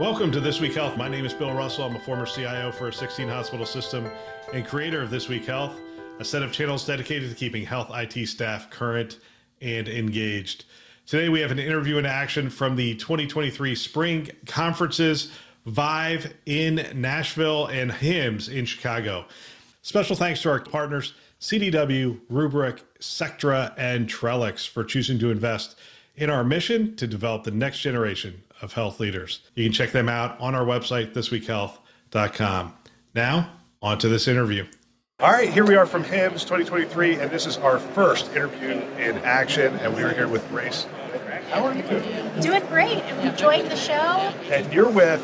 Welcome to This Week Health. My name is Bill Russell. I'm a former CIO for a 16 hospital system and creator of This Week Health, a set of channels dedicated to keeping health IT staff current and engaged. Today, we have an interview in action from the 2023 spring conferences Vive in Nashville and HIMSS in Chicago. Special thanks to our partners, CDW, Rubrik, Sectra, and Trellix for choosing to invest in our mission to develop the next generation of health leaders. You can check them out on our website, thisweekhealth.com. Now, on to this interview. All right, here we are from HIMSS 2023, and this is our first interview in action, and we are here with Grace. How are you doing? Doing great. Enjoying the show. And you're with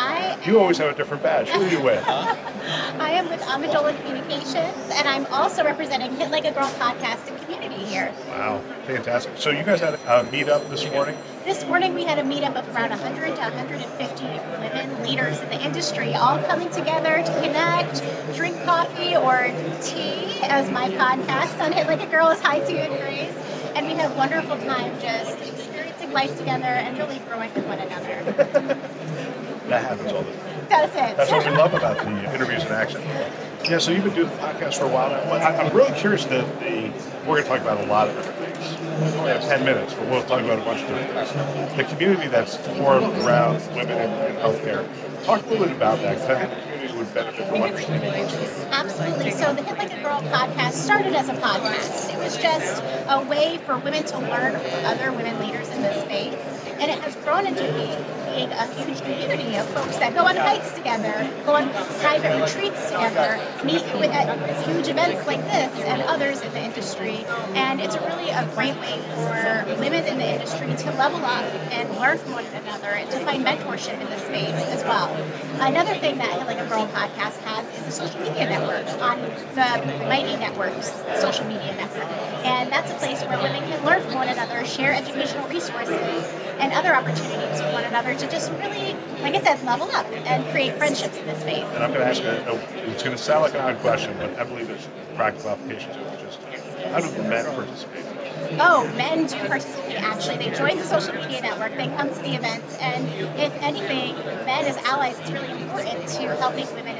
I you always have a different badge. Who are you with? I am with Amendola Communications, and I'm also representing Hit Like a Girl podcast and community here. Wow, fantastic. So you guys had a meetup this morning? This morning we had a meetup of around 100 to 150 women leaders in the industry, all coming together to connect, drink coffee or tea, as my podcast on Hit Like a Girl is High Tea and Grace, and we had a wonderful time just experiencing life together and really growing with one another. That happens all the time. That's it. That's what we love about the interviews in action. Yeah, so you've been doing the podcast for a while now. Well, I- I'm really curious that the we're going to talk about a lot of different things. We only have 10 minutes, but we'll talk about a bunch of different things. The community that's formed around women in, in healthcare. Talk a little bit about that, because I think the community would benefit from understanding this. Absolutely. So the Hit Like a Girl podcast started as a podcast. It was just a way for women to learn from other women leaders in this space. And it has grown into being, being a huge community of folks that go on hikes together, go on private retreats together, meet with, at huge events like this and others in the industry. And it's really a great way for women in the industry to level up and learn from one another and to find mentorship in this space as well. Another thing that Hit Like a Girl podcast has social media network on the Mighty Networks social media network. And that's a place where women can learn from one another, share educational resources and other opportunities with one another to just really, like I said, level up and create friendships in this space. And I'm going to ask you, a- it's going to sound like an odd question, but I believe there's practical application to it. Just how do men participate? Oh, men do participate actually. They join the social media network, they come to the events, and if anything, men as allies, it's really important to helping women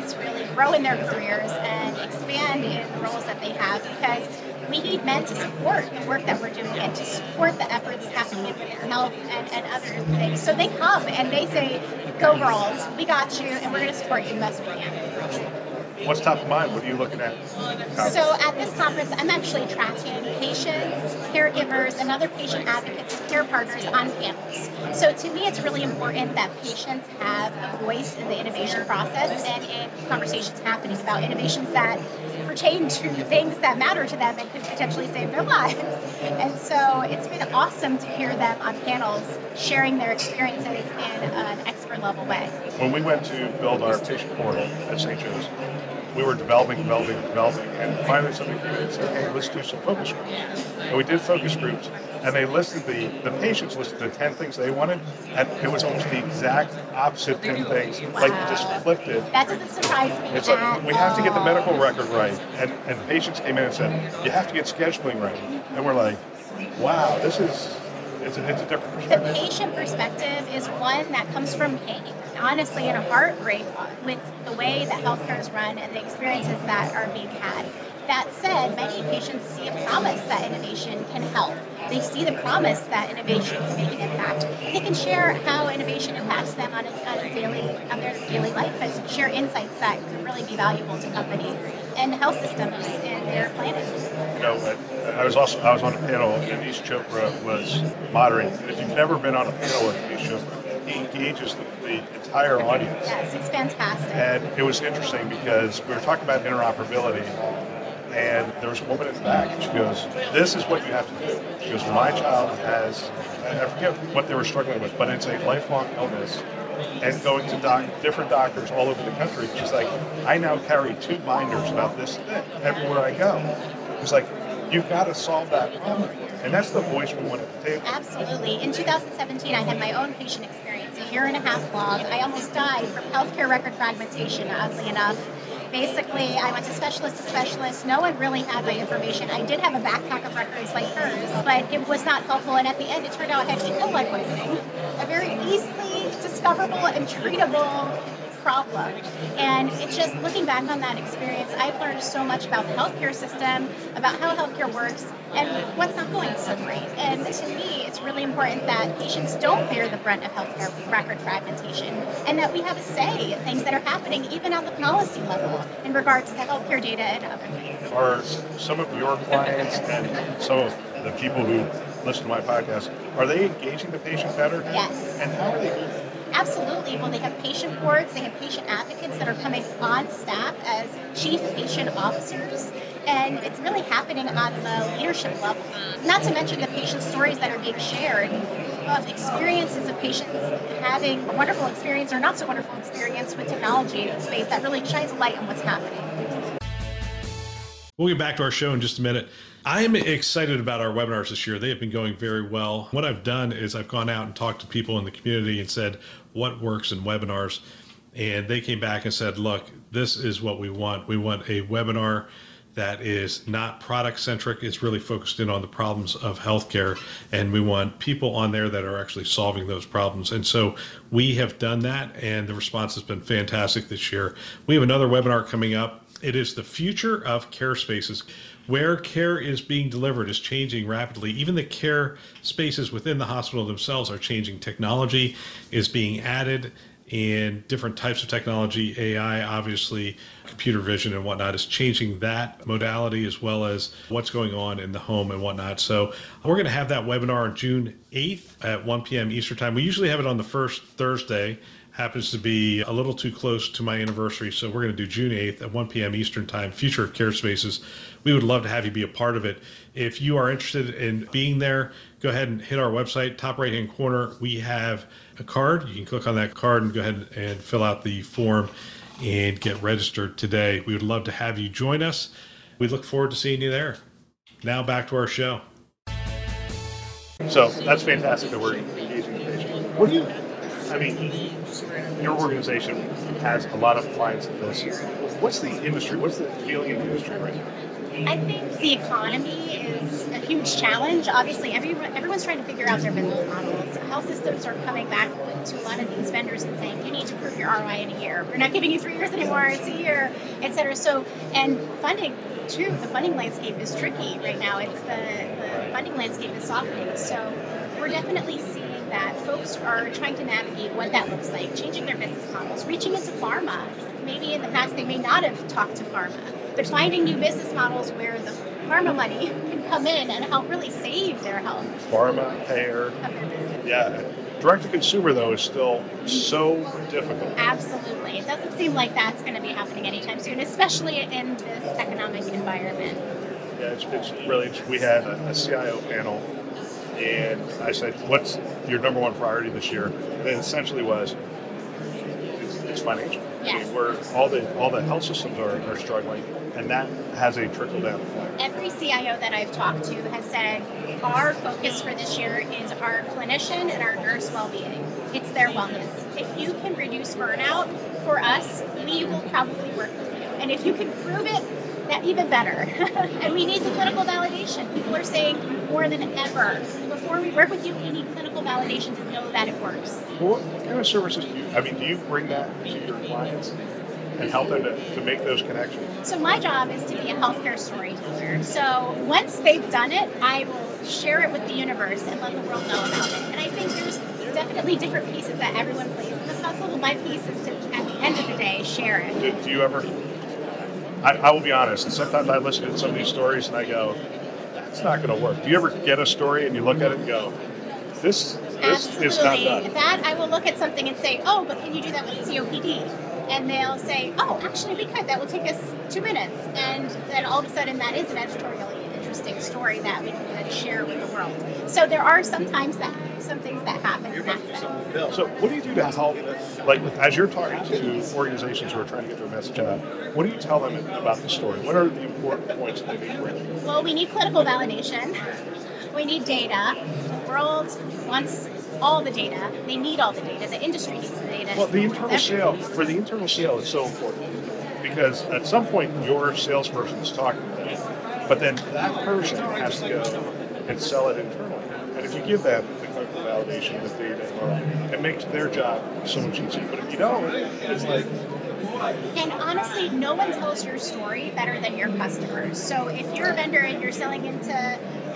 really grow in their careers and expand in the roles that they have because we need men to support the work that we're doing and to support the efforts happening in women's health and, and other things. So they come and they say, Go girls, we got you, and we're going to support you the best we can. What's top of mind? What are you looking at? So at this conference, I'm actually tracking patients, caregivers, and other patient advocates and care partners on panels. So to me, it's really important that patients have a voice in the innovation process and in conversations happening about innovations that pertain to things that matter to them and could potentially save their lives. And so it's been awesome to hear them on panels sharing their experiences in an expert level way. when we went to build our patient portal at St. Joe's, we were developing, developing, developing, and finally somebody came in and said, "Hey, let's do some focus groups." And we did focus groups, and they listed the the patients listed the ten things they wanted, and it was almost the exact opposite ten things. Like you just flipped it. That doesn't surprise me. It's like we have to get the medical record right, and and patients came in and said, "You have to get scheduling right," and we're like, "Wow, this is." It's a, it's a different perspective. The patient perspective is one that comes from pain, honestly, and a heartbreak with the way that healthcare is run and the experiences that are being had. That said, many patients see a promise that innovation can help. They see the promise that innovation can make an impact. They can share how innovation impacts them on a, on a daily, on their daily life, and share insights that could really be valuable to companies and health systems in their you know, I- was also I was on a panel and Aneesh Chopra was moderating. If you've never been on a panel with Aneesh Chopra, engages the, the entire audience. Yes, it's fantastic. And it was interesting because we were talking about interoperability. And there was a woman in the back, and she goes, "This is what you have to do." She goes, "My child has, I forget what they were struggling with, but it's a lifelong illness." And going to doc, different doctors all over the country. She's like, I now carry two binders about this thick everywhere I go. It's like, you've got to solve that problem. And that's the voice we want the table. Absolutely. In 2017, I had my own patient experience, a year and a half long. I almost died from healthcare record fragmentation, oddly enough. Basically, I went to specialist to specialist. No one really had my information. I did have a backpack of records like hers, but it was not helpful. And at the end, it turned out I had E. coli poisoning, a very easily discoverable and treatable problem. And it's just looking back on that experience, I've learned so much about the healthcare system, about how healthcare works, and what's not going so great. And to me, it's really important that patients don't bear the brunt of healthcare record fragmentation, and that we have a say in things that are happening, even at the policy level, in regards to healthcare data and other things. Are some of your clients and some of the people who listen to my podcast, are they engaging the patient better? Yes. And how are they? Absolutely. Well, they have patient boards, they have patient advocates that are coming on staff as chief patient officers. And it's really happening on the leadership level. Not to mention the patient stories that are being shared of experiences of patients having a wonderful experience or not so wonderful experience with technology in the space that really shines a light on what's happening. We'll get back to our show in just a minute. I'm excited about our webinars this year. They have been going very well. What I've done is I've gone out and talked to people in the community and said what works in webinars. And they came back and said, look, this is what we want. We want a webinar that is not product centric. It's really focused in on the problems of healthcare. And we want people on there that are actually solving those problems. And so we have done that, and the response has been fantastic this year. We have another webinar coming up. It is the future of care spaces. Where care is being delivered is changing rapidly. Even the care spaces within the hospital themselves are changing. Technology is being added and different types of technology, AI, obviously, computer vision and whatnot, is changing that modality as well as what's going on in the home and whatnot. So, we're going to have that webinar on June 8th at 1 p.m. Eastern Time. We usually have it on the first Thursday. Happens to be a little too close to my anniversary, so we're going to do June 8th at 1 p.m. Eastern Time, Future of Care Spaces. We would love to have you be a part of it. If you are interested in being there, go ahead and hit our website, top right hand corner. We have a card. You can click on that card and go ahead and fill out the form and get registered today. We would love to have you join us. We look forward to seeing you there. Now back to our show. So that's fantastic that we're engaging the patient. What do you, I mean, your organization has a lot of clients in this. What's the industry? What's the feeling in the industry right now? I think the economy is a huge challenge. Obviously, everyone, everyone's trying to figure out their business models. Health systems are coming back to a lot of these vendors and saying, you need to prove your ROI in a year. We're not giving you three years anymore, it's a year, et cetera. So, and funding, too, the funding landscape is tricky right now. It's the, the funding landscape is softening. So, we're definitely seeing that folks are trying to navigate what that looks like, changing their business models, reaching into pharma. Maybe in the past they may not have talked to pharma, but finding new business models where the pharma money can come in and help really save their health Pharma, payer, of their business. yeah. Direct to consumer though is still so difficult. Absolutely. It doesn't seem like that's going to be happening anytime soon, especially in this economic environment. Yeah, it's, it's really. We had a, a CIO panel, and I said, "What's your number one priority this year?" And it essentially was, it's, it's financial. I Yes. mean, where all the all the health systems are, are struggling, and that has a trickle down effect. Every CIO that I've talked to has said our focus for this year is our clinician and our nurse well-being. It's their wellness. If you can reduce burnout for us, we will probably work with you. And if you can prove it, that even better. and we need the clinical validation. People are saying more than ever, before we work with you, we need clinical validation to know that it works. Well, what kind of services do you? I mean, do you bring that to your clients and help them to, to make those connections? So my job is to be a healthcare storyteller. So once they've done it, I will share it with the universe and let the world know about it. And I think there's definitely different pieces that everyone plays in the puzzle. But My piece is to, at the end of the day, share it. Do, do you ever? I, I will be honest. Sometimes I listen to some of these stories and I go, "That's not going to work." Do you ever get a story and you look at it and go, "This, this is not Absolutely. done"? That I will look at something and say, oh, but can you do that with COPD? and they'll say, "Oh, actually, we could. That will take us two minutes," and then all of a sudden, that is an editorially interesting story that we can then share with the world. So there are sometimes that some things that happen. In that sense. So, what do you do to help, like, as you're talking to organizations who are trying to get their message out? What do you tell them about the story? What are the important points that they need to bring? Well, we need clinical validation. We need data. The world wants all the data. They need all the data. The industry needs the data. Well, the internal sale for the internal sale is so important because at some point your salesperson is talking to them, but then that person has to go and sell it internally. And if you give them the clinical validation, the data, it makes their job so much easier. But if you don't, it's like And honestly, no one tells your story better than your customers. So if you're a vendor and you're selling into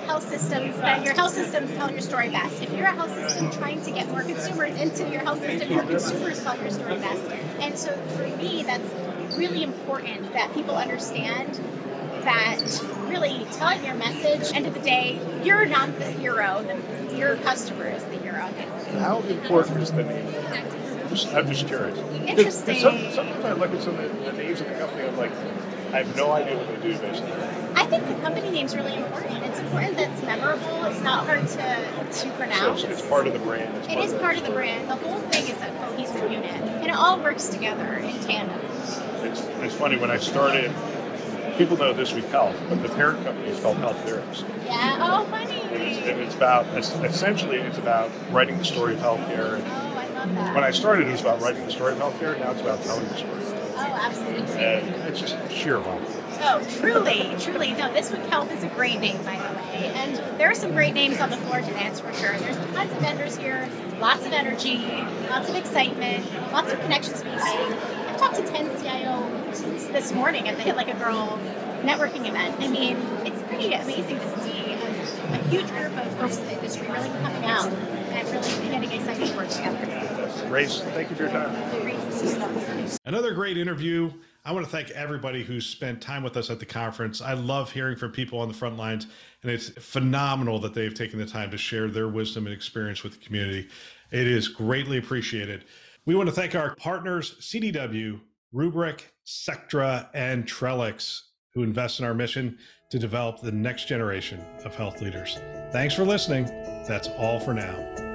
health systems, then your health systems tell your story best. If you're a health system trying to get more consumers into your health system, your consumers tell your story best. And so for me, that's really important that people understand that really telling your message, end of the day, you're not the hero, the, your customer is the hero. how important is the name? I'm just curious. 'Cause- 'cause Interesting. some- sometimes I look at some of the, the names of the company, I'm like, I have no idea what they do basically. I think the company name's really important. It's important that it's memorable. It's not hard to, to So pronounce. it's, it's part of the brand. It's It is part of the brand. The whole thing is a cohesive unit, and it all works together in tandem. It's, it's funny when I started. People know this week health, but the parent company is called Health Lyrics. Yeah. Oh, And it's, funny. and it's about it's, essentially it's about writing the story of healthcare. And Oh, I love that. when I started, it was about writing the story of healthcare. Now it's about telling the story. Oh, absolutely. And it's just sheer fun. Oh, truly, truly. No, this week health is a great name, by the way. And there are some great names on the floor today, that's for sure. There's tons of vendors here, lots of energy, lots of excitement, lots of connections being made. I've talked to 10 CIO this morning at the Hit Like a Girl networking event. I mean, it's pretty amazing to see a, a huge group of folks in the industry really coming out and really getting excited to work together. Grace, thank you for your time. Great to see stuff. Another great interview. I want to thank everybody who's spent time with us at the conference. I love hearing from people on the front lines, and it's phenomenal that they've taken the time to share their wisdom and experience with the community. It is greatly appreciated. We want to thank our partners, CDW, Rubrik, Sectra, and Trellix, who invest in our mission to develop the next generation of health leaders. Thanks for listening. That's all for now.